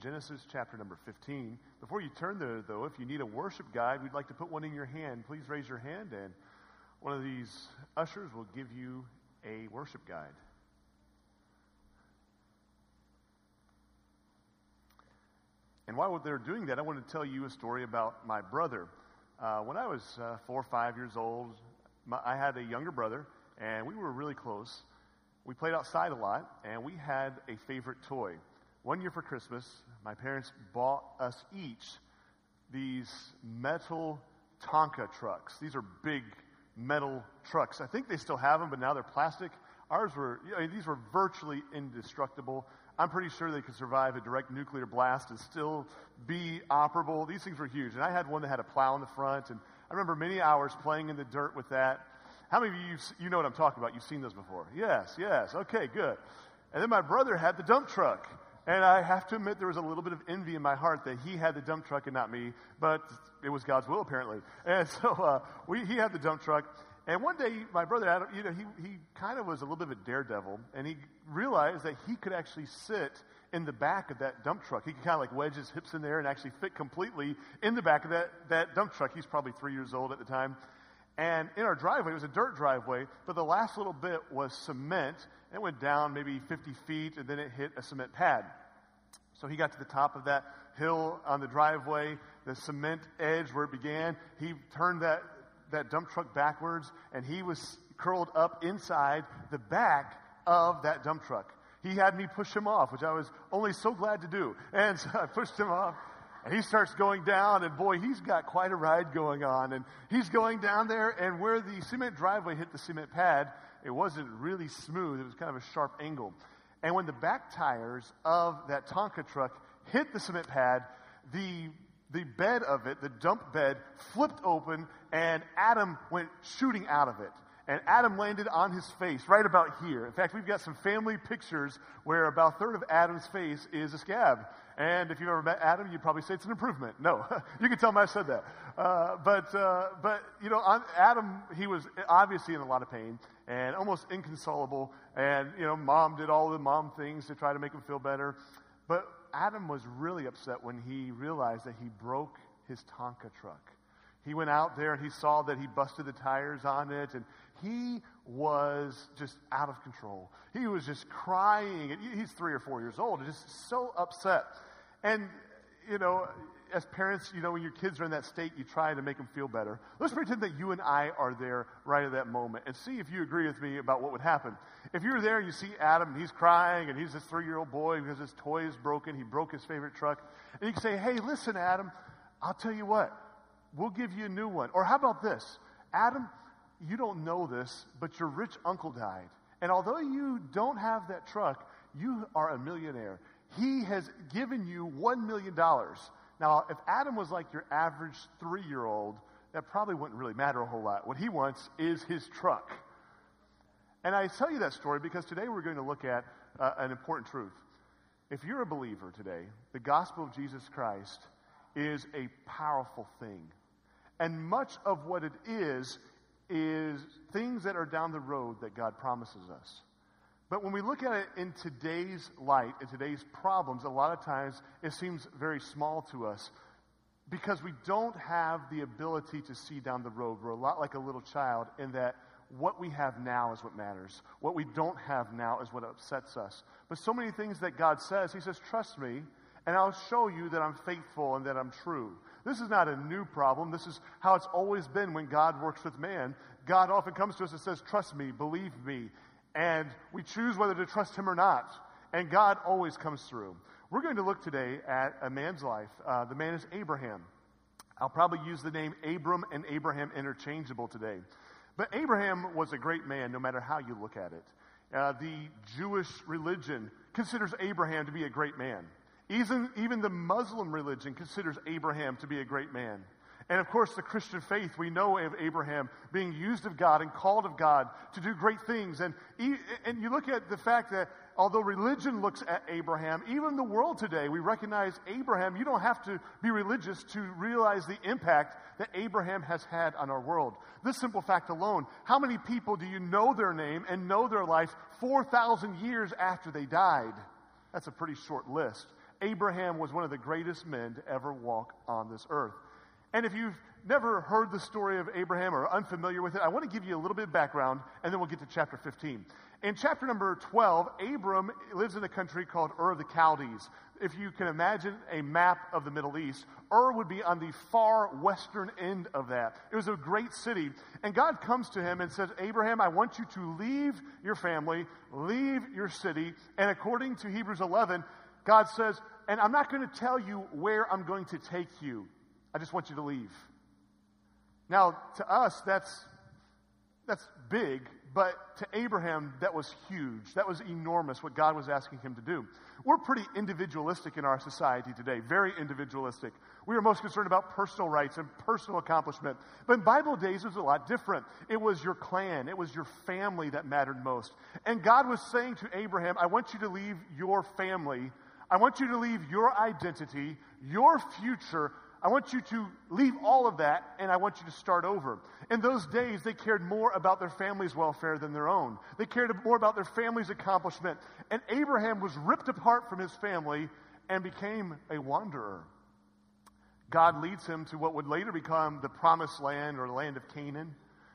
Genesis chapter number 15. Before you turn there, though, if you need a worship guide, we'd like to put one in your hand. Please raise your hand, and one of these ushers will give you a worship guide. And while they're doing that, I want to tell you a story about my brother. Uh, when I was uh, four or five years old, my, I had a younger brother, and we were really close. We played outside a lot, and we had a favorite toy. One year for Christmas, my parents bought us each these metal Tonka trucks. These are big metal trucks. I think they still have them, but now they're plastic. Ours were, these were virtually indestructible. I'm pretty sure they could survive a direct nuclear blast and still be operable. These things were huge. And I had one that had a plow in the front. And I remember many hours playing in the dirt with that. How many of you, you know what I'm talking about? You've seen those before. Yes, yes. Okay, good. And then my brother had the dump truck. And I have to admit, there was a little bit of envy in my heart that he had the dump truck and not me, but it was God's will, apparently. And so uh, we, he had the dump truck. And one day, my brother Adam, you know, he, he kind of was a little bit of a daredevil, and he realized that he could actually sit in the back of that dump truck. He could kind of like wedge his hips in there and actually fit completely in the back of that, that dump truck. He's probably three years old at the time. And in our driveway, it was a dirt driveway, but the last little bit was cement. And it went down maybe 50 feet, and then it hit a cement pad. So he got to the top of that hill on the driveway, the cement edge where it began. He turned that that dump truck backwards, and he was curled up inside the back of that dump truck. He had me push him off, which I was only so glad to do. And so I pushed him off. And he starts going down, and boy, he's got quite a ride going on. And he's going down there, and where the cement driveway hit the cement pad, it wasn't really smooth. It was kind of a sharp angle. And when the back tires of that Tonka truck hit the cement pad, the the bed of it, the dump bed, flipped open, and Adam went shooting out of it. And Adam landed on his face right about here. In fact, we've got some family pictures where about a third of Adam's face is a scab. And if you've ever met Adam, you'd probably say it's an improvement. No, you can tell him I said that. Uh, but, uh, but, you know, Adam, he was obviously in a lot of pain and almost inconsolable. And, you know, mom did all the mom things to try to make him feel better. But Adam was really upset when he realized that he broke his Tonka truck. He went out there and he saw that he busted the tires on it, and he was just out of control. He was just crying. He's three or four years old, and just so upset. And, you know, as parents, you know, when your kids are in that state, you try to make them feel better. Let's pretend that you and I are there right at that moment and see if you agree with me about what would happen. If you're there, you see Adam, and he's crying, and he's this three year old boy because his toy is broken. He broke his favorite truck. And you can say, hey, listen, Adam, I'll tell you what, we'll give you a new one. Or how about this? Adam, you don't know this, but your rich uncle died. And although you don't have that truck, you are a millionaire. He has given you $1 million. Now, if Adam was like your average three year old, that probably wouldn't really matter a whole lot. What he wants is his truck. And I tell you that story because today we're going to look at uh, an important truth. If you're a believer today, the gospel of Jesus Christ is a powerful thing. And much of what it is, is things that are down the road that God promises us. But when we look at it in today's light, in today's problems, a lot of times it seems very small to us because we don't have the ability to see down the road. We're a lot like a little child in that what we have now is what matters. What we don't have now is what upsets us. But so many things that God says, He says, trust me, and I'll show you that I'm faithful and that I'm true. This is not a new problem. This is how it's always been when God works with man. God often comes to us and says, Trust me, believe me. And we choose whether to trust him or not. And God always comes through. We're going to look today at a man's life. Uh, the man is Abraham. I'll probably use the name Abram and Abraham interchangeable today. But Abraham was a great man no matter how you look at it. Uh, the Jewish religion considers Abraham to be a great man. Even, even the Muslim religion considers Abraham to be a great man. And of course, the Christian faith, we know of Abraham being used of God and called of God to do great things. And, and you look at the fact that although religion looks at Abraham, even the world today, we recognize Abraham. You don't have to be religious to realize the impact that Abraham has had on our world. This simple fact alone how many people do you know their name and know their life 4,000 years after they died? That's a pretty short list. Abraham was one of the greatest men to ever walk on this earth. And if you've never heard the story of Abraham or unfamiliar with it, I want to give you a little bit of background and then we'll get to chapter 15. In chapter number 12, Abram lives in a country called Ur of the Chaldees. If you can imagine a map of the Middle East, Ur would be on the far western end of that. It was a great city. And God comes to him and says, Abraham, I want you to leave your family, leave your city. And according to Hebrews 11, God says, and I'm not going to tell you where I'm going to take you. I just want you to leave. Now, to us, that's, that's big, but to Abraham, that was huge. That was enormous what God was asking him to do. We're pretty individualistic in our society today, very individualistic. We are most concerned about personal rights and personal accomplishment. But in Bible days, it was a lot different. It was your clan, it was your family that mattered most. And God was saying to Abraham, I want you to leave your family. I want you to leave your identity, your future, I want you to leave all of that and I want you to start over. In those days, they cared more about their family's welfare than their own. They cared more about their family's accomplishment. And Abraham was ripped apart from his family and became a wanderer. God leads him to what would later become the promised land or the land of Canaan,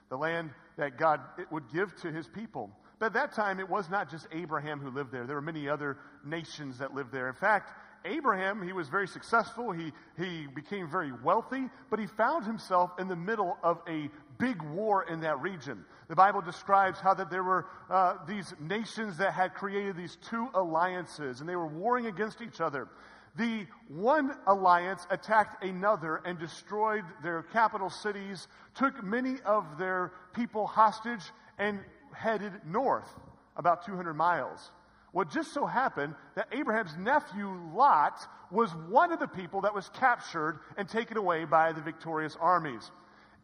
the land that God would give to his people. At that time, it was not just Abraham who lived there. There were many other nations that lived there. In fact, Abraham, he was very successful. He, he became very wealthy, but he found himself in the middle of a big war in that region. The Bible describes how that there were uh, these nations that had created these two alliances, and they were warring against each other. The one alliance attacked another and destroyed their capital cities, took many of their people hostage, and headed north about 200 miles. Well, just so happened that Abraham's nephew Lot was one of the people that was captured and taken away by the victorious armies.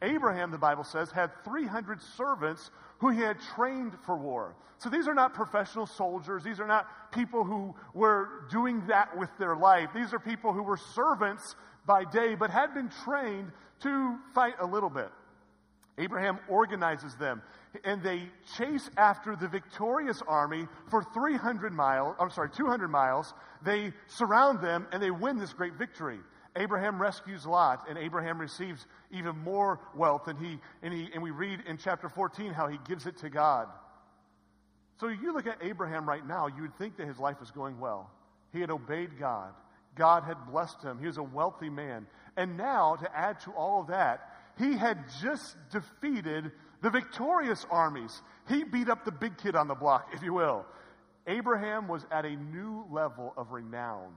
Abraham, the Bible says, had 300 servants who he had trained for war. So these are not professional soldiers. These are not people who were doing that with their life. These are people who were servants by day, but had been trained to fight a little bit. Abraham organizes them and they chase after the victorious army for 300 miles, I'm sorry, 200 miles. They surround them and they win this great victory. Abraham rescues Lot, and Abraham receives even more wealth. And, he, and, he, and we read in chapter 14 how he gives it to God. So you look at Abraham right now, you would think that his life was going well. He had obeyed God, God had blessed him, he was a wealthy man. And now, to add to all of that, he had just defeated the victorious armies. He beat up the big kid on the block, if you will. Abraham was at a new level of renown.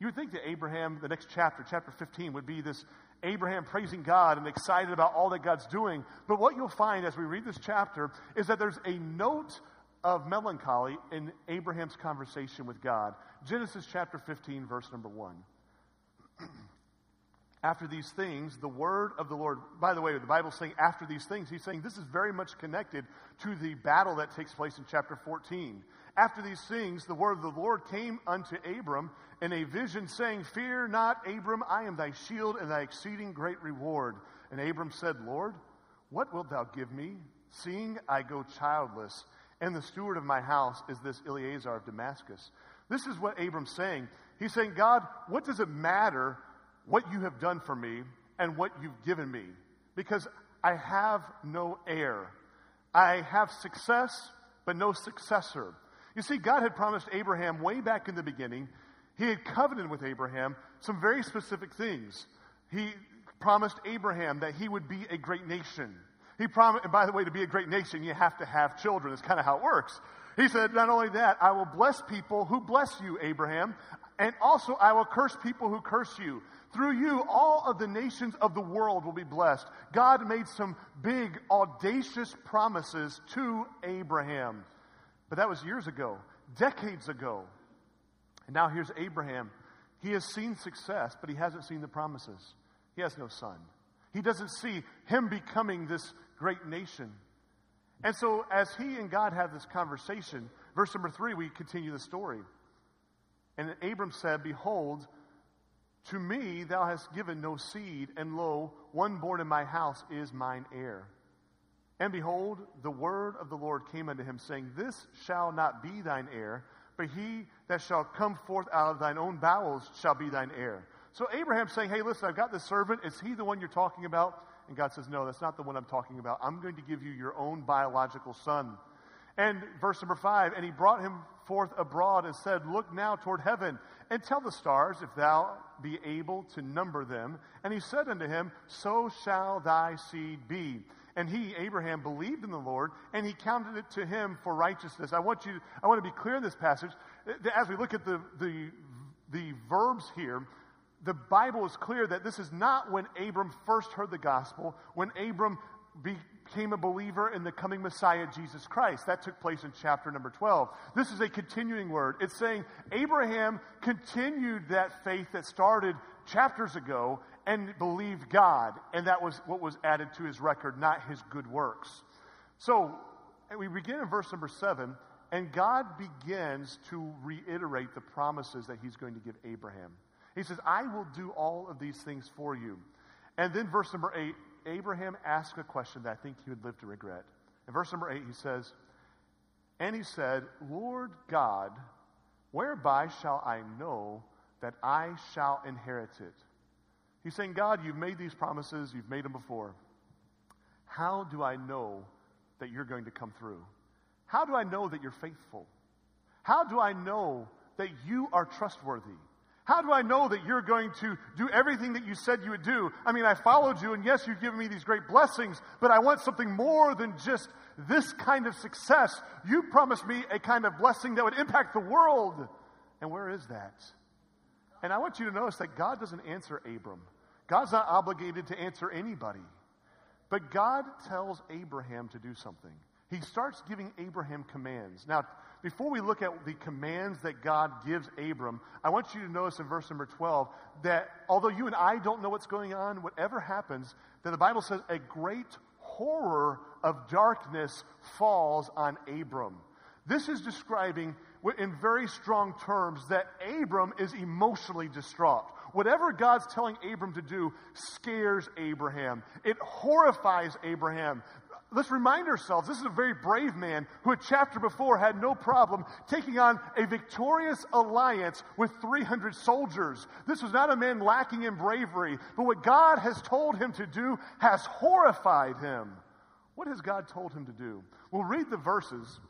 You would think that Abraham, the next chapter, chapter 15, would be this Abraham praising God and excited about all that God's doing. But what you'll find as we read this chapter is that there's a note of melancholy in Abraham's conversation with God. Genesis chapter 15, verse number 1. after these things, the word of the Lord, by the way, the Bible's saying after these things, he's saying this is very much connected to the battle that takes place in chapter 14. After these things, the word of the Lord came unto Abram in a vision, saying, Fear not, Abram, I am thy shield and thy exceeding great reward. And Abram said, Lord, what wilt thou give me, seeing I go childless, and the steward of my house is this Eliezer of Damascus? This is what Abram's saying. He's saying, God, what does it matter what you have done for me and what you've given me because I have no heir. I have success, but no successor. You see, God had promised Abraham way back in the beginning, He had covenanted with Abraham some very specific things. He promised Abraham that he would be a great nation. He promised, and by the way, to be a great nation, you have to have children. It's kind of how it works. He said, Not only that, I will bless people who bless you, Abraham, and also I will curse people who curse you. Through you, all of the nations of the world will be blessed. God made some big, audacious promises to Abraham. But that was years ago, decades ago. And now here's Abraham. He has seen success, but he hasn't seen the promises. He has no son. He doesn't see him becoming this great nation. And so, as he and God have this conversation, verse number three, we continue the story. And Abram said, Behold, to me thou hast given no seed, and lo, one born in my house is mine heir. And behold, the word of the Lord came unto him, saying, This shall not be thine heir, but he that shall come forth out of thine own bowels shall be thine heir. So Abraham's saying, Hey, listen, I've got this servant. Is he the one you're talking about? And God says, No, that's not the one I'm talking about. I'm going to give you your own biological son. And verse number five, and he brought him forth abroad and said, Look now toward heaven and tell the stars if thou be able to number them. And he said unto him, So shall thy seed be. And he, Abraham, believed in the Lord, and he counted it to him for righteousness. I want you, I want to be clear in this passage. As we look at the, the, the verbs here, the Bible is clear that this is not when Abram first heard the gospel, when Abram became a believer in the coming Messiah, Jesus Christ. That took place in chapter number 12. This is a continuing word. It's saying Abraham continued that faith that started chapters ago and believed God, and that was what was added to his record, not his good works. So we begin in verse number 7, and God begins to reiterate the promises that he's going to give Abraham. He says, I will do all of these things for you. And then verse number 8, Abraham asked a question that I think he would live to regret. In verse number 8, he says, And he said, Lord God, whereby shall I know that I shall inherit it? He's saying, God, you've made these promises, you've made them before. How do I know that you're going to come through? How do I know that you're faithful? How do I know that you are trustworthy? How do I know that you're going to do everything that you said you would do? I mean, I followed you, and yes, you've given me these great blessings, but I want something more than just this kind of success. You promised me a kind of blessing that would impact the world. And where is that? And I want you to notice that God doesn't answer Abram. God's not obligated to answer anybody. But God tells Abraham to do something. He starts giving Abraham commands. Now, before we look at the commands that God gives Abram, I want you to notice in verse number 12 that although you and I don't know what's going on, whatever happens, that the Bible says a great horror of darkness falls on Abram. This is describing in very strong terms that Abram is emotionally distraught. Whatever God's telling Abram to do scares Abraham. It horrifies Abraham let's remind ourselves this is a very brave man who, a chapter before, had no problem taking on a victorious alliance with 300 soldiers. This was not a man lacking in bravery, but what God has told him to do has horrified him. What has God told him to do? We'll read the verses.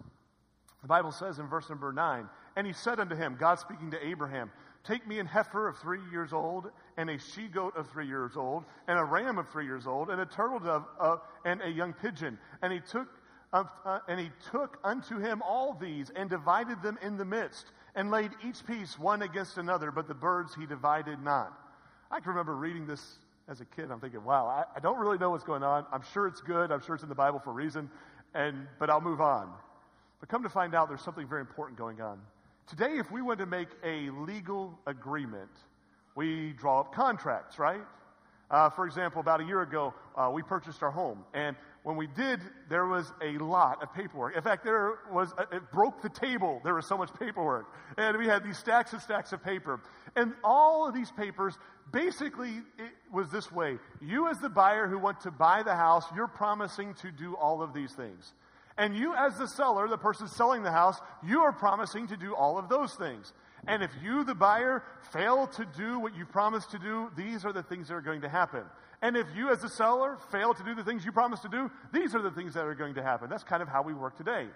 The Bible says in verse number 9, and he said unto him, God speaking to Abraham, Take me an heifer of three years old, and a she goat of three years old, and a ram of three years old, and a turtle dove, uh, and a young pigeon. And he took, uh, and he took unto him all these, and divided them in the midst, and laid each piece one against another, but the birds he divided not. I can remember reading this as a kid. I'm thinking, wow, I, I don't really know what's going on. I'm sure it's good. I'm sure it's in the Bible for a reason, and but I'll move on. But come to find out, there's something very important going on. Today, if we want to make a legal agreement, we draw up contracts, right? Uh, for example, about a year ago, uh, we purchased our home. And when we did, there was a lot of paperwork. In fact, there was, a, it broke the table. There was so much paperwork. And we had these stacks and stacks of paper. And all of these papers, basically, it was this way. You as the buyer who want to buy the house, you're promising to do all of these things. And you, as the seller, the person selling the house, you are promising to do all of those things. And if you, the buyer, fail to do what you promised to do, these are the things that are going to happen. And if you, as the seller, fail to do the things you promised to do, these are the things that are going to happen. That's kind of how we work today.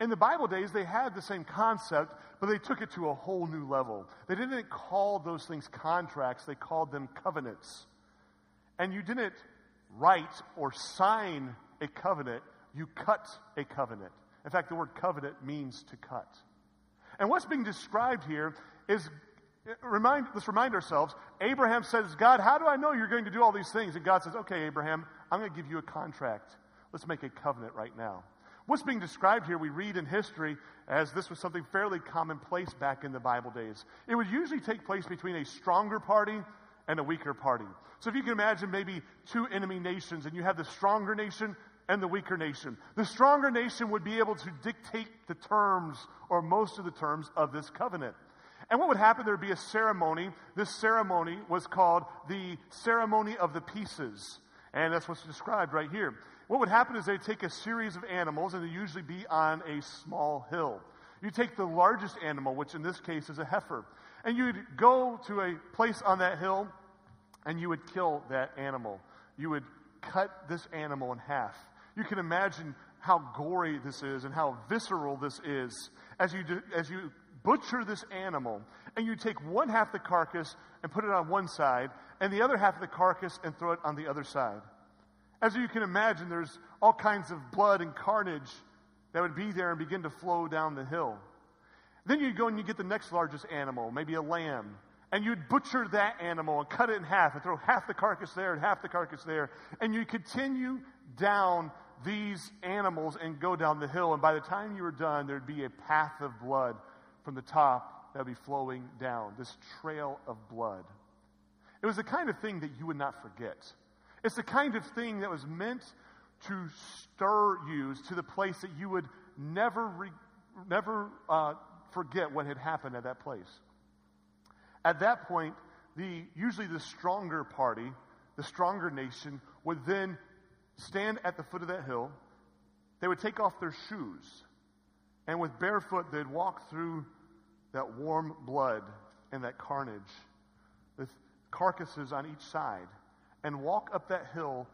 In the Bible days, they had the same concept, but they took it to a whole new level. They didn't call those things contracts, they called them covenants. And you didn't write or sign a covenant, you cut a covenant. In fact, the word covenant means to cut. And what's being described here is remind, let's remind ourselves Abraham says, God, how do I know you're going to do all these things? And God says, Okay, Abraham, I'm going to give you a contract. Let's make a covenant right now. What's being described here, we read in history as this was something fairly commonplace back in the Bible days. It would usually take place between a stronger party and a weaker party. So if you can imagine maybe two enemy nations and you have the stronger nation and the weaker nation. The stronger nation would be able to dictate the terms or most of the terms of this covenant. And what would happen? There would be a ceremony. This ceremony was called the ceremony of the pieces. And that's what's described right here. What would happen is they'd take a series of animals and they'd usually be on a small hill. You take the largest animal, which in this case is a heifer, and you'd go to a place on that hill and you would kill that animal. You would cut this animal in half. You can imagine how gory this is and how visceral this is as you, do, as you butcher this animal and you take one half the carcass and put it on one side and the other half of the carcass and throw it on the other side. As you can imagine, there's all kinds of blood and carnage that would be there and begin to flow down the hill. Then you go and you get the next largest animal, maybe a lamb, and you'd butcher that animal and cut it in half and throw half the carcass there and half the carcass there. And you continue down these animals and go down the hill. And by the time you were done, there'd be a path of blood from the top that would be flowing down, this trail of blood. It was the kind of thing that you would not forget. It's the kind of thing that was meant to stir you to the place that you would never, re- never uh, forget what had happened at that place. At that point, the, usually the stronger party, the stronger nation, would then stand at the foot of that hill. They would take off their shoes. And with barefoot, they'd walk through that warm blood and that carnage with carcasses on each side and walk up that hill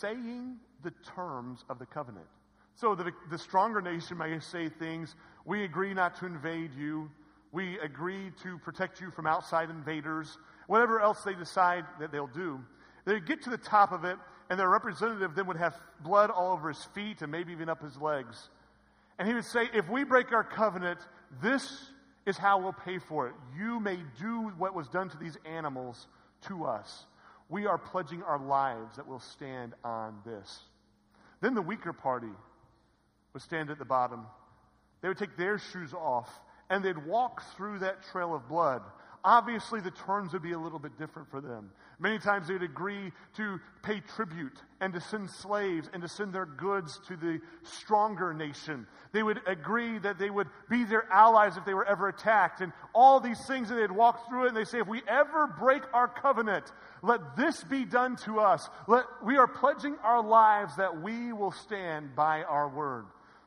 saying the terms of the covenant. So the, the stronger nation may say things, we agree not to invade you. We agree to protect you from outside invaders. Whatever else they decide that they'll do. They get to the top of it, and their representative then would have blood all over his feet and maybe even up his legs. And he would say, If we break our covenant, this is how we'll pay for it. You may do what was done to these animals to us. We are pledging our lives that we'll stand on this. Then the weaker party would stand at the bottom. They would take their shoes off and they'd walk through that trail of blood. Obviously, the terms would be a little bit different for them. Many times they'd agree to pay tribute and to send slaves and to send their goods to the stronger nation. They would agree that they would be their allies if they were ever attacked. And all these things that they'd walk through it and they say, if we ever break our covenant, let this be done to us. Let, we are pledging our lives that we will stand by our word.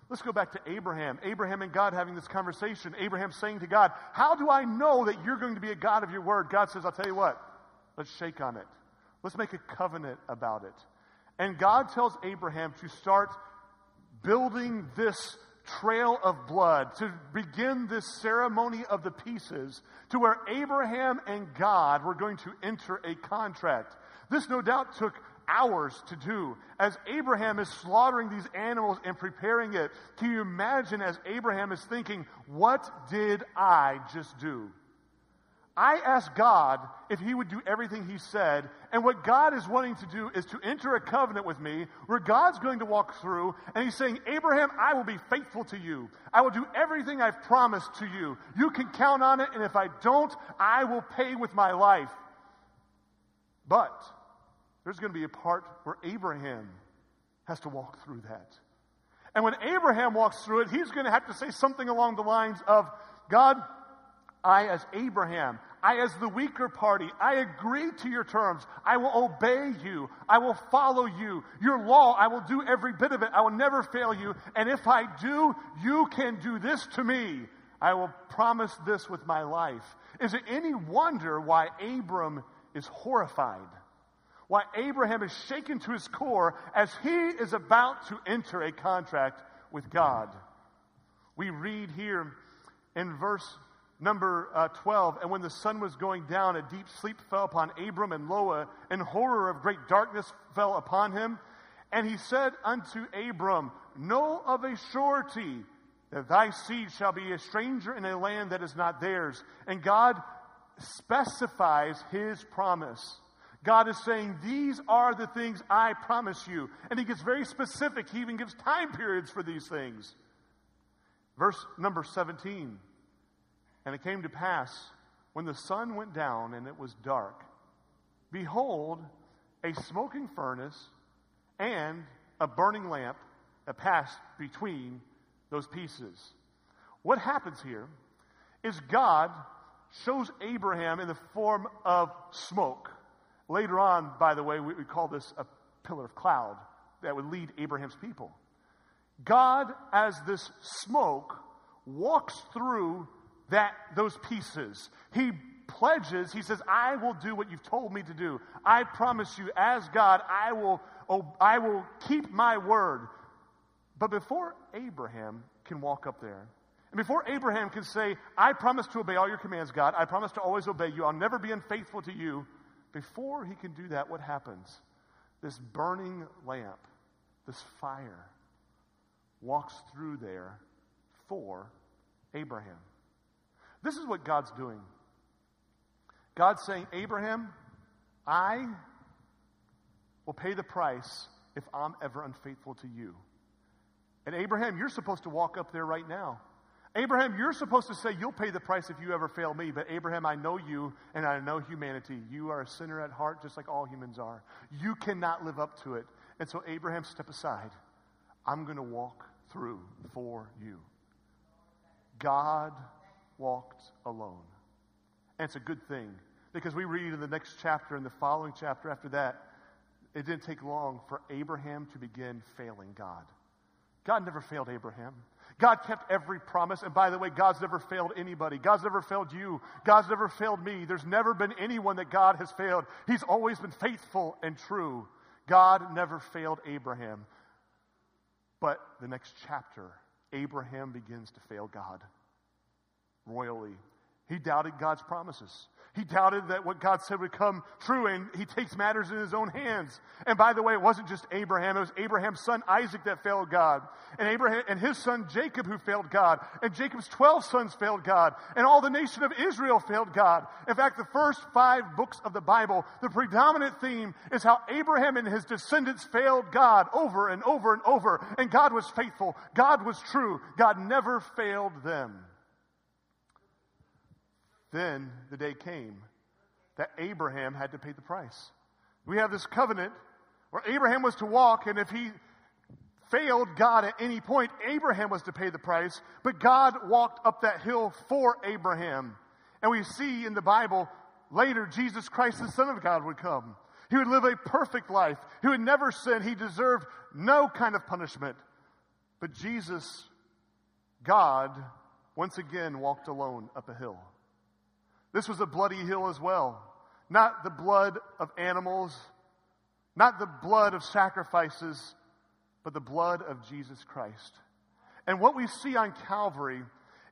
Let's go back to Abraham. Abraham and God having this conversation. Abraham saying to God, How do I know that you're going to be a God of your word? God says, I'll tell you what, let's shake on it. Let's make a covenant about it. And God tells Abraham to start building this trail of blood, to begin this ceremony of the pieces, to where Abraham and God were going to enter a contract. This no doubt took hours to do. As Abraham is slaughtering these animals and preparing it, can you imagine as Abraham is thinking, what did I just do? I asked God if he would do everything he said, and what God is wanting to do is to enter a covenant with me where God's going to walk through, and he's saying, Abraham, I will be faithful to you. I will do everything I've promised to you. You can count on it, and if I don't, I will pay with my life. But there's going to be a part where Abraham has to walk through that. And when Abraham walks through it, he's going to have to say something along the lines of God, I, as Abraham, I, as the weaker party, I agree to your terms. I will obey you. I will follow you. Your law, I will do every bit of it. I will never fail you. And if I do, you can do this to me. I will promise this with my life. Is it any wonder why Abram is horrified? Why Abraham is shaken to his core as he is about to enter a contract with God. We read here in verse number uh, 12 and when the sun was going down a deep sleep fell upon abram and loah and horror of great darkness fell upon him and he said unto abram know of a surety that thy seed shall be a stranger in a land that is not theirs and god specifies his promise God is saying, These are the things I promise you. And he gets very specific. He even gives time periods for these things. Verse number 17. And it came to pass when the sun went down and it was dark, behold, a smoking furnace and a burning lamp that passed between those pieces. What happens here is God shows Abraham in the form of smoke. Later on, by the way, we, we call this a pillar of cloud that would lead Abraham's people. God, as this smoke, walks through that, those pieces. He pledges, he says, I will do what you've told me to do. I promise you, as God, I will, oh, I will keep my word. But before Abraham can walk up there, and before Abraham can say, I promise to obey all your commands, God, I promise to always obey you, I'll never be unfaithful to you, before he can do that, what happens? This burning lamp, this fire, walks through there for Abraham. This is what God's doing. God's saying, Abraham, I will pay the price if I'm ever unfaithful to you. And Abraham, you're supposed to walk up there right now. Abraham, you're supposed to say, You'll pay the price if you ever fail me. But Abraham, I know you and I know humanity. You are a sinner at heart, just like all humans are. You cannot live up to it. And so, Abraham, step aside. I'm going to walk through for you. God walked alone. And it's a good thing because we read in the next chapter and the following chapter after that, it didn't take long for Abraham to begin failing God. God never failed Abraham. God kept every promise. And by the way, God's never failed anybody. God's never failed you. God's never failed me. There's never been anyone that God has failed. He's always been faithful and true. God never failed Abraham. But the next chapter, Abraham begins to fail God royally. He doubted God's promises. He doubted that what God said would come true, and he takes matters in his own hands. And by the way, it wasn't just Abraham, it was Abraham's son Isaac that failed God, and Abraham and his son Jacob who failed God, and Jacob's 12 sons failed God, and all the nation of Israel failed God. In fact, the first five books of the Bible, the predominant theme is how Abraham and his descendants failed God over and over and over, and God was faithful, God was true, God never failed them. Then the day came that Abraham had to pay the price. We have this covenant where Abraham was to walk, and if he failed God at any point, Abraham was to pay the price, but God walked up that hill for Abraham. And we see in the Bible later Jesus Christ, the Son of God, would come. He would live a perfect life. He would never sin. He deserved no kind of punishment. But Jesus, God, once again walked alone up a hill. This was a bloody hill as well. Not the blood of animals, not the blood of sacrifices, but the blood of Jesus Christ. And what we see on Calvary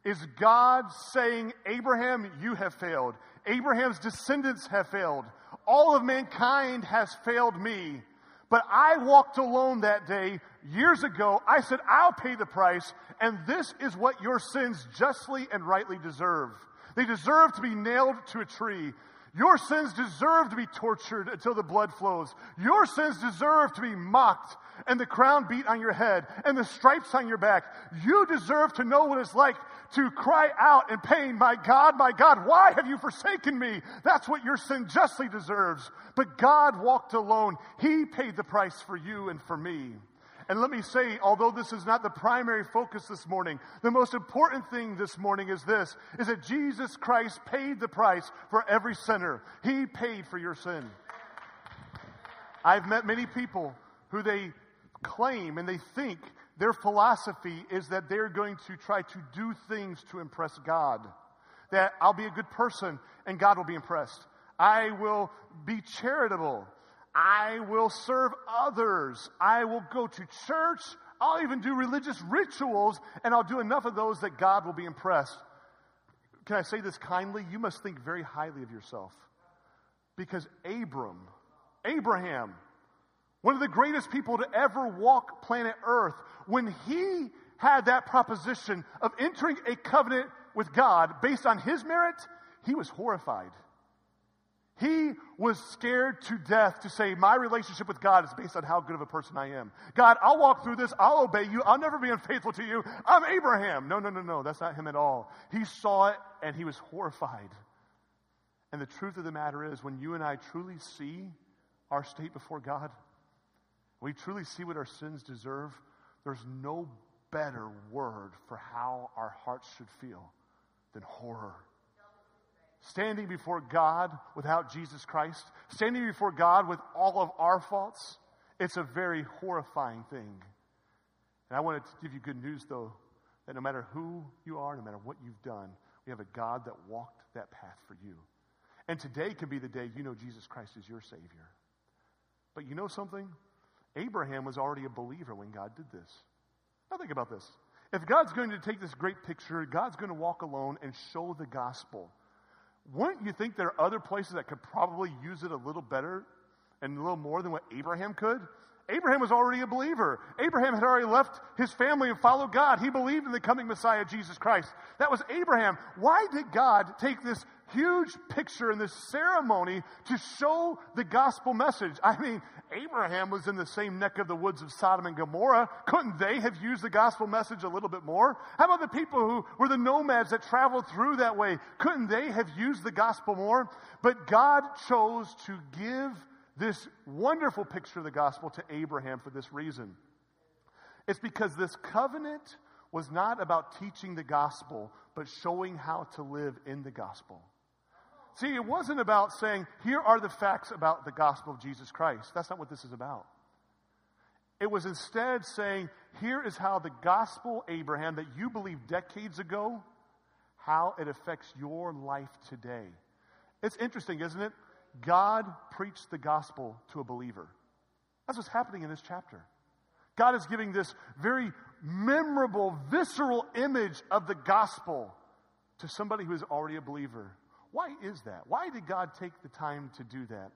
is God saying, Abraham, you have failed. Abraham's descendants have failed. All of mankind has failed me. But I walked alone that day years ago. I said, I'll pay the price, and this is what your sins justly and rightly deserve. They deserve to be nailed to a tree. Your sins deserve to be tortured until the blood flows. Your sins deserve to be mocked and the crown beat on your head and the stripes on your back. You deserve to know what it's like to cry out in pain, My God, my God, why have you forsaken me? That's what your sin justly deserves. But God walked alone. He paid the price for you and for me. And let me say, although this is not the primary focus this morning, the most important thing this morning is this, is that Jesus Christ paid the price for every sinner. He paid for your sin. I've met many people who they claim and they think their philosophy is that they're going to try to do things to impress God. That I'll be a good person and God will be impressed. I will be charitable I will serve others. I will go to church. I'll even do religious rituals, and I'll do enough of those that God will be impressed. Can I say this kindly? You must think very highly of yourself. Because Abram, Abraham, one of the greatest people to ever walk planet Earth, when he had that proposition of entering a covenant with God based on his merit, he was horrified. He was scared to death to say, My relationship with God is based on how good of a person I am. God, I'll walk through this. I'll obey you. I'll never be unfaithful to you. I'm Abraham. No, no, no, no. That's not him at all. He saw it and he was horrified. And the truth of the matter is, when you and I truly see our state before God, we truly see what our sins deserve, there's no better word for how our hearts should feel than horror standing before God without Jesus Christ, standing before God with all of our faults, it's a very horrifying thing. And I wanted to give you good news, though. that no matter who you are, no matter what you've done, we have a God that walked that path for you. And today can be the day you know Jesus Christ is your Savior. But you know something? Abraham was already a believer when God did this. Now think about this. If God's going to take this great picture, God's going to walk alone and show the gospel. Wouldn't you think there are other places that could probably use it a little better and a little more than what Abraham could? Abraham was already a believer. Abraham had already left his family and followed God. He believed in the coming Messiah, Jesus Christ. That was Abraham. Why did God take this huge picture in this ceremony to show the gospel message? I mean, Abraham was in the same neck of the woods of Sodom and Gomorrah. Couldn't they have used the gospel message a little bit more? How about the people who were the nomads that traveled through that way? Couldn't they have used the gospel more? But God chose to give this wonderful picture of the gospel to Abraham for this reason. It's because this covenant was not about teaching the gospel, but showing how to live in the gospel. See, it wasn't about saying, here are the facts about the gospel of Jesus Christ. That's not what this is about. It was instead saying, here is how the gospel, Abraham, that you believed decades ago, how it affects your life today. It's interesting, isn't it? God preached the gospel to a believer. That's what's happening in this chapter. God is giving this very memorable, visceral image of the gospel to somebody who is already a believer. Why is that? Why did God take the time to do that?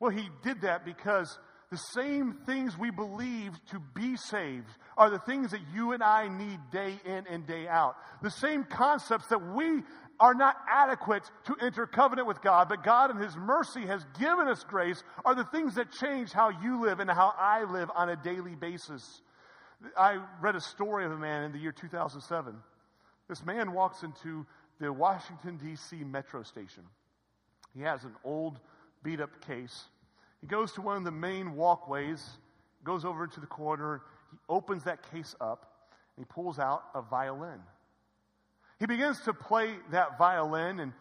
Well, He did that because the same things we believe to be saved are the things that you and I need day in and day out. The same concepts that we are not adequate to enter covenant with God, but God in His mercy has given us grace, are the things that change how you live and how I live on a daily basis. I read a story of a man in the year 2007. This man walks into the Washington, D.C. metro station. He has an old, beat up case. He goes to one of the main walkways, goes over to the corner, he opens that case up, and he pulls out a violin. He begins to play that violin, and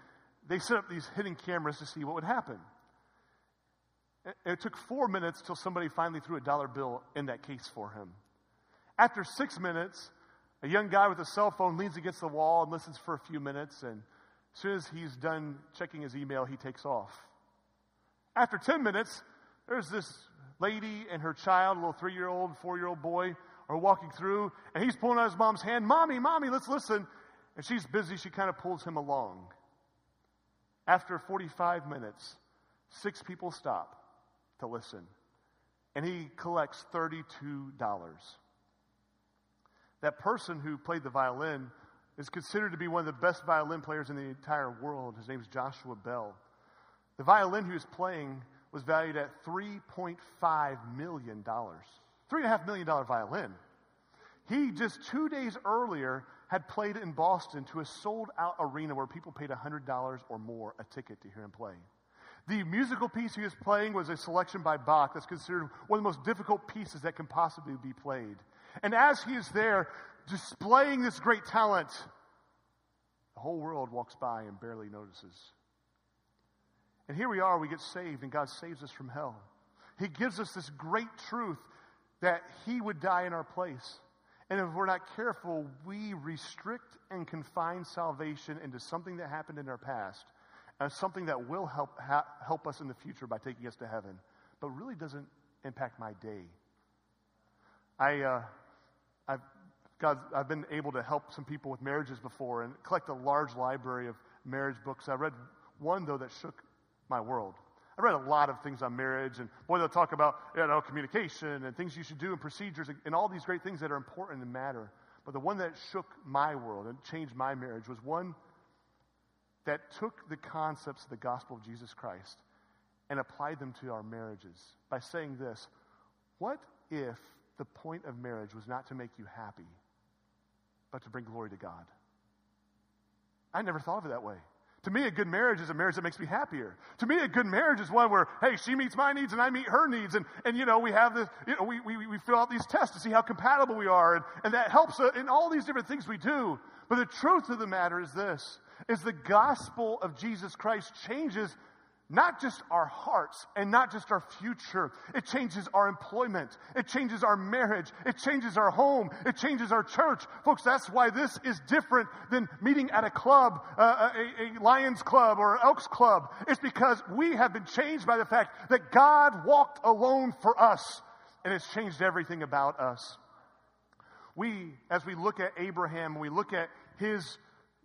they set up these hidden cameras to see what would happen. It took four minutes till somebody finally threw a dollar bill in that case for him. After six minutes, a young guy with a cell phone leans against the wall and listens for a few minutes, and as soon as he's done checking his email, he takes off. After 10 minutes, there's this lady and her child, a little three year old, four year old boy, are walking through, and he's pulling out his mom's hand. Mommy, mommy, let's listen. And she's busy, she kind of pulls him along. After 45 minutes, six people stop to listen, and he collects $32. That person who played the violin is considered to be one of the best violin players in the entire world. His name is Joshua Bell. The violin he was playing was valued at $3.5 million. $3.5 million violin. He just two days earlier had played in Boston to a sold out arena where people paid $100 or more a ticket to hear him play. The musical piece he was playing was a selection by Bach that's considered one of the most difficult pieces that can possibly be played. And as he is there displaying this great talent, the whole world walks by and barely notices. And here we are, we get saved, and God saves us from hell. He gives us this great truth that He would die in our place. And if we're not careful, we restrict and confine salvation into something that happened in our past as something that will help, ha- help us in the future by taking us to heaven, but really doesn't impact my day. I, uh, God, I've been able to help some people with marriages before and collect a large library of marriage books. I read one, though, that shook my world. I read a lot of things on marriage, and boy, they'll talk about you know communication and things you should do and procedures and, and all these great things that are important and matter. But the one that shook my world and changed my marriage was one that took the concepts of the gospel of Jesus Christ and applied them to our marriages by saying this What if the point of marriage was not to make you happy, but to bring glory to God? I never thought of it that way. To me, a good marriage is a marriage that makes me happier. To me, a good marriage is one where, hey, she meets my needs and I meet her needs. And, and you know, we have this, you know, we, we, we fill out these tests to see how compatible we are. And, and that helps in all these different things we do. But the truth of the matter is this, is the gospel of Jesus Christ changes not just our hearts and not just our future. It changes our employment. It changes our marriage. It changes our home. It changes our church. Folks, that's why this is different than meeting at a club, uh, a, a Lions club or an Elks club. It's because we have been changed by the fact that God walked alone for us and it's changed everything about us. We, as we look at Abraham, we look at his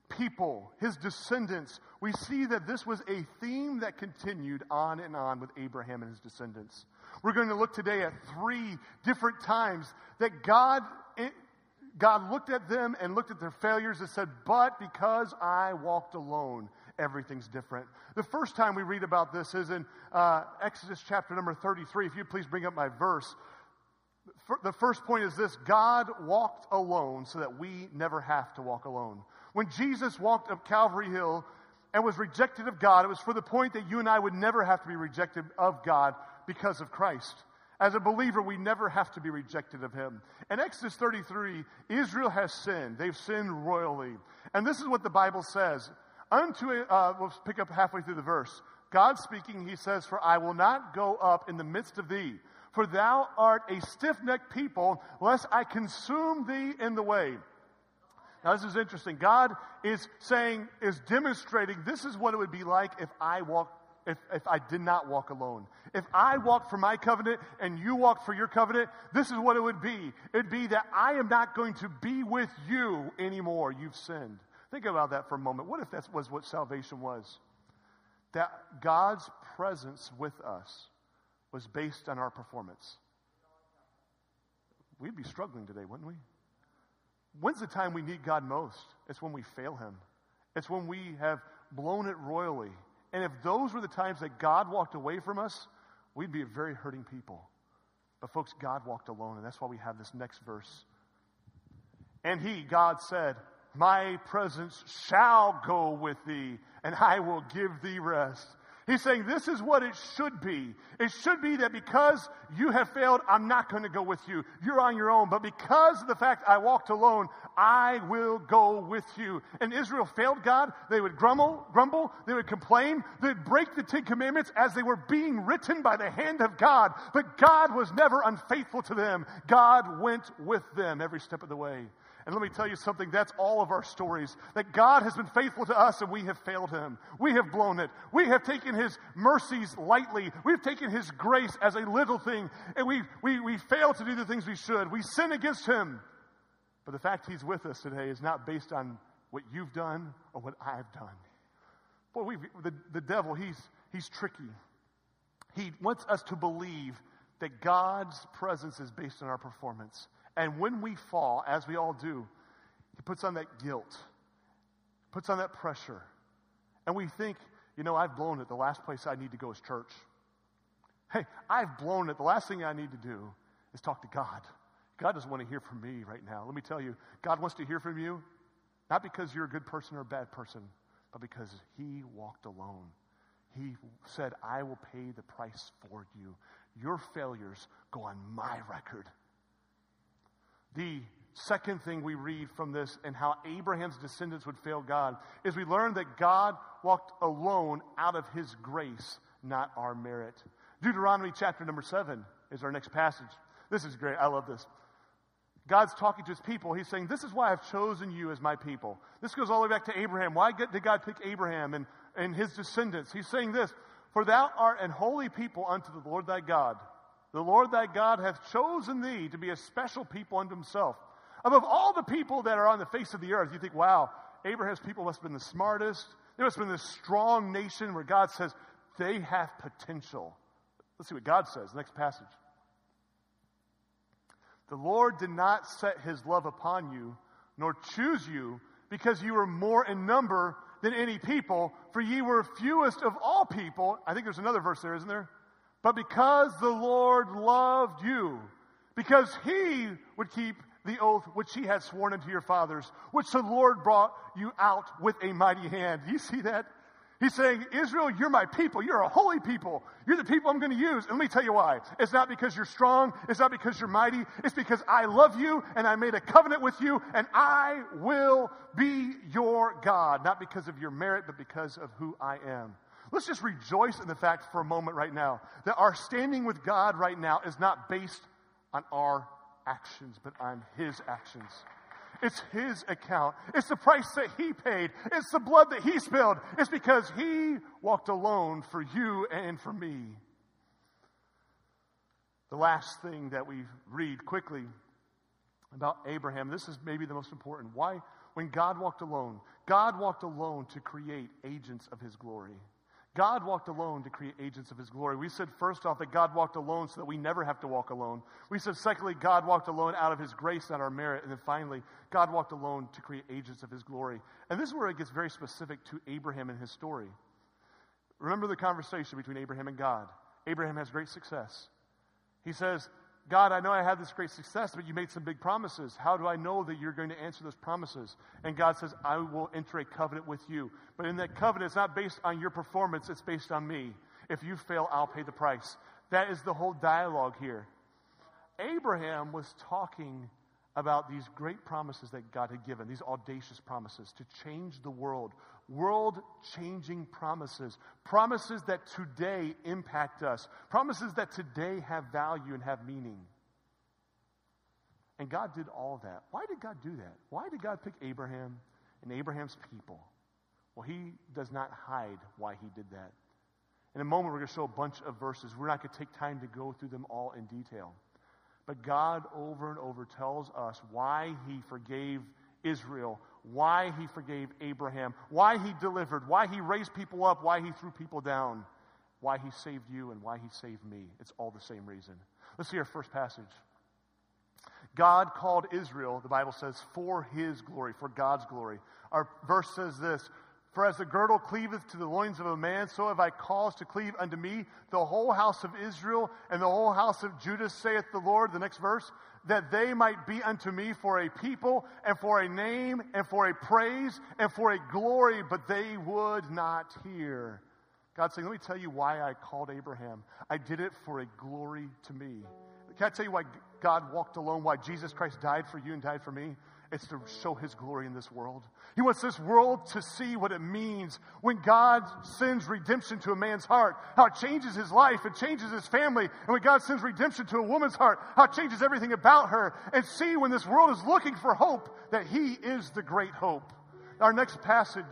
people, his descendants, we see that this was a theme that continued on and on with Abraham and his descendants. We're going to look today at three different times that God, God looked at them and looked at their failures and said, But because I walked alone, everything's different. The first time we read about this is in uh, Exodus chapter number 33. If you please bring up my verse. The first point is this God walked alone so that we never have to walk alone. When Jesus walked up Calvary Hill and was rejected of God, it was for the point that you and I would never have to be rejected of God because of Christ. As a believer, we never have to be rejected of Him. In Exodus 33, Israel has sinned. They've sinned royally. And this is what the Bible says. Unto, uh, we'll pick up halfway through the verse. God speaking, He says, For I will not go up in the midst of thee, for thou art a stiff necked people, lest I consume thee in the way. Now, this is interesting. God is saying, is demonstrating this is what it would be like if I walked if, if I did not walk alone. If I walked for my covenant and you walked for your covenant, this is what it would be. It'd be that I am not going to be with you anymore. You've sinned. Think about that for a moment. What if that was what salvation was? That God's presence with us was based on our performance. We'd be struggling today, wouldn't we? When's the time we need God most? It's when we fail Him. It's when we have blown it royally. And if those were the times that God walked away from us, we'd be a very hurting people. But, folks, God walked alone, and that's why we have this next verse. And He, God, said, My presence shall go with thee, and I will give thee rest. He's saying this is what it should be. It should be that because you have failed, I'm not going to go with you. You're on your own. But because of the fact I walked alone, I will go with you. And Israel failed God. They would grumble, grumble. They would complain. They'd break the Ten Commandments as they were being written by the hand of God. But God was never unfaithful to them. God went with them every step of the way. And let me tell you something, that's all of our stories. That God has been faithful to us and we have failed him. We have blown it. We have taken his mercies lightly. We've taken his grace as a little thing. And we, we, we fail to do the things we should. We sin against him. But the fact he's with us today is not based on what you've done or what I've done. Boy, we the, the devil, he's, he's tricky. He wants us to believe that God's presence is based on our performance. And when we fall, as we all do, he puts on that guilt, puts on that pressure. And we think, you know, I've blown it. The last place I need to go is church. Hey, I've blown it. The last thing I need to do is talk to God. God doesn't want to hear from me right now. Let me tell you, God wants to hear from you, not because you're a good person or a bad person, but because He walked alone. He said, I will pay the price for you. Your failures go on my record. The second thing we read from this and how Abraham's descendants would fail God is we learn that God walked alone out of his grace, not our merit. Deuteronomy chapter number seven is our next passage. This is great. I love this. God's talking to his people. He's saying, This is why I've chosen you as my people. This goes all the way back to Abraham. Why did God pick Abraham and, and his descendants? He's saying this For thou art an holy people unto the Lord thy God. The Lord thy God hath chosen thee to be a special people unto himself. Above all the people that are on the face of the earth, you think, wow, Abraham's people must have been the smartest. They must have been this strong nation where God says they have potential. Let's see what God says. Next passage. The Lord did not set his love upon you, nor choose you, because you were more in number than any people, for ye were fewest of all people. I think there's another verse there, isn't there? But because the Lord loved you, because he would keep the oath which he had sworn unto your fathers, which the Lord brought you out with a mighty hand. Do you see that? He's saying, Israel, you're my people. You're a holy people. You're the people I'm going to use. And let me tell you why. It's not because you're strong. It's not because you're mighty. It's because I love you and I made a covenant with you and I will be your God. Not because of your merit, but because of who I am. Let's just rejoice in the fact for a moment right now that our standing with God right now is not based on our actions, but on His actions. It's His account. It's the price that He paid. It's the blood that He spilled. It's because He walked alone for you and for me. The last thing that we read quickly about Abraham, this is maybe the most important. Why? When God walked alone, God walked alone to create agents of His glory. God walked alone to create agents of his glory. We said first off that God walked alone so that we never have to walk alone. We said secondly, God walked alone out of his grace, not our merit. And then finally, God walked alone to create agents of his glory. And this is where it gets very specific to Abraham and his story. Remember the conversation between Abraham and God. Abraham has great success. He says, God, I know I had this great success, but you made some big promises. How do I know that you're going to answer those promises? And God says, I will enter a covenant with you. But in that covenant, it's not based on your performance, it's based on me. If you fail, I'll pay the price. That is the whole dialogue here. Abraham was talking about these great promises that God had given, these audacious promises to change the world, world changing promises, promises that today impact us, promises that today have value and have meaning. And God did all that. Why did God do that? Why did God pick Abraham and Abraham's people? Well, he does not hide why he did that. In a moment, we're going to show a bunch of verses. We're not going to take time to go through them all in detail. But God over and over tells us why he forgave Israel, why he forgave Abraham, why he delivered, why he raised people up, why he threw people down, why he saved you, and why he saved me. It's all the same reason. Let's see our first passage. God called Israel, the Bible says, for his glory, for God's glory. Our verse says this For as the girdle cleaveth to the loins of a man, so have I caused to cleave unto me the whole house of Israel and the whole house of Judah, saith the Lord. The next verse that they might be unto me for a people and for a name and for a praise and for a glory, but they would not hear. God saying, Let me tell you why I called Abraham. I did it for a glory to me. Can I tell you why God walked alone, why Jesus Christ died for you and died for me? It's to show his glory in this world. He wants this world to see what it means when God sends redemption to a man's heart, how it changes his life, it changes his family. And when God sends redemption to a woman's heart, how it changes everything about her. And see when this world is looking for hope, that he is the great hope. Our next passage.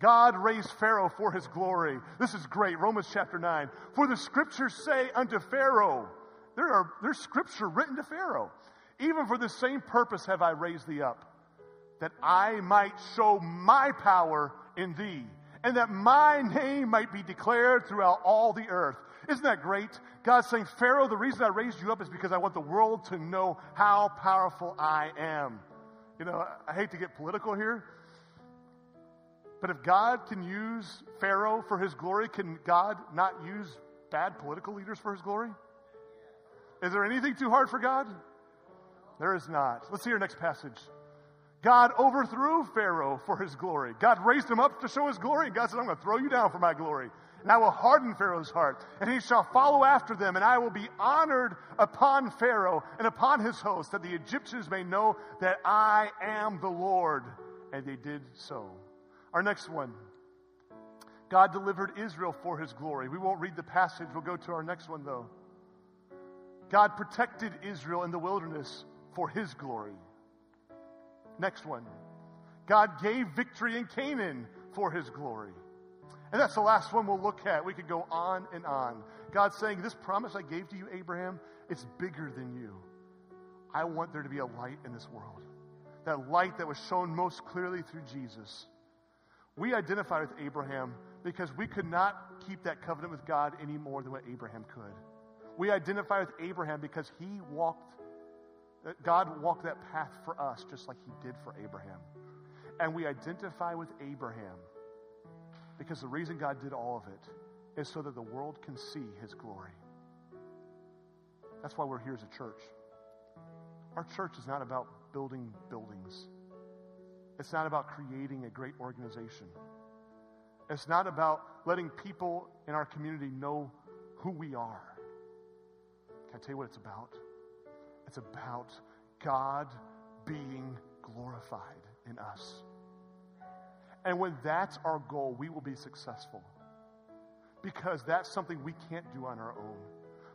God raised Pharaoh for his glory. This is great. Romans chapter 9. For the scriptures say unto Pharaoh, there are, there's scripture written to Pharaoh. Even for the same purpose have I raised thee up, that I might show my power in thee, and that my name might be declared throughout all the earth. Isn't that great? God's saying, Pharaoh, the reason I raised you up is because I want the world to know how powerful I am. You know, I hate to get political here, but if God can use Pharaoh for his glory, can God not use bad political leaders for his glory? Is there anything too hard for God? There is not. Let's see our next passage. God overthrew Pharaoh for his glory. God raised him up to show his glory, and God said, I'm going to throw you down for my glory. And I will harden Pharaoh's heart, and he shall follow after them, and I will be honored upon Pharaoh and upon his host, that the Egyptians may know that I am the Lord. And they did so. Our next one. God delivered Israel for his glory. We won't read the passage. We'll go to our next one, though. God protected Israel in the wilderness for his glory. Next one. God gave victory in Canaan for his glory. And that's the last one we'll look at. We could go on and on. God saying, This promise I gave to you, Abraham, it's bigger than you. I want there to be a light in this world. That light that was shown most clearly through Jesus. We identify with Abraham because we could not keep that covenant with God any more than what Abraham could. We identify with Abraham because he walked God walked that path for us just like he did for Abraham. And we identify with Abraham because the reason God did all of it is so that the world can see his glory. That's why we're here as a church. Our church is not about building buildings. It's not about creating a great organization. It's not about letting people in our community know who we are. Can I tell you what it's about? It's about God being glorified in us. And when that's our goal, we will be successful. because that's something we can't do on our own.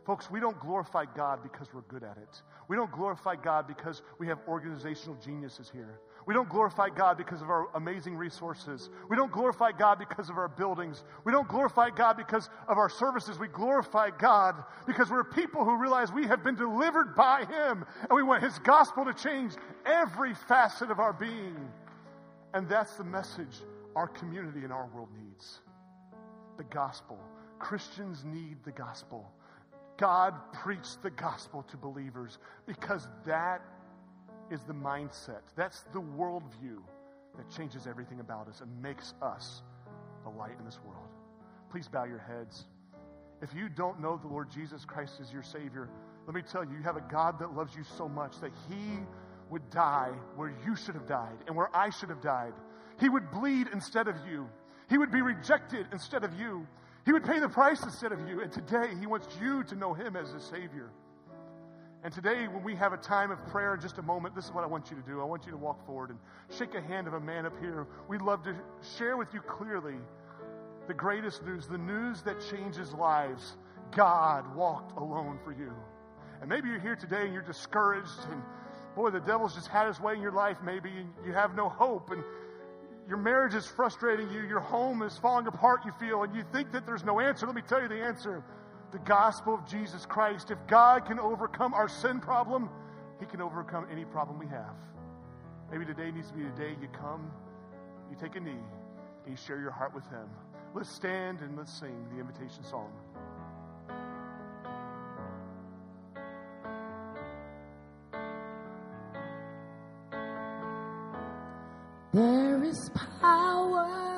Folks, we don't glorify God because we're good at it. We don't glorify God because we have organizational geniuses here. We don't glorify God because of our amazing resources. We don't glorify God because of our buildings. We don't glorify God because of our services. We glorify God because we're people who realize we have been delivered by Him and we want His gospel to change every facet of our being. And that's the message our community and our world needs the gospel. Christians need the gospel. God preached the gospel to believers because that is the mindset. That's the worldview that changes everything about us and makes us a light in this world. Please bow your heads. If you don't know the Lord Jesus Christ as your Savior, let me tell you, you have a God that loves you so much that He would die where you should have died and where I should have died. He would bleed instead of you. He would be rejected instead of you. He would pay the price instead of you. And today, He wants you to know Him as His Savior. And today, when we have a time of prayer in just a moment, this is what I want you to do. I want you to walk forward and shake a hand of a man up here. We'd love to share with you clearly the greatest news, the news that changes lives. God walked alone for you. And maybe you're here today and you're discouraged, and boy, the devil's just had his way in your life, maybe, you have no hope, and your marriage is frustrating you, your home is falling apart, you feel, and you think that there's no answer. Let me tell you the answer the gospel of Jesus Christ. If God can overcome our sin problem, He can overcome any problem we have. Maybe today needs to be the day you come, you take a knee, and you share your heart with Him. Let's stand and let's sing the invitation song. There is power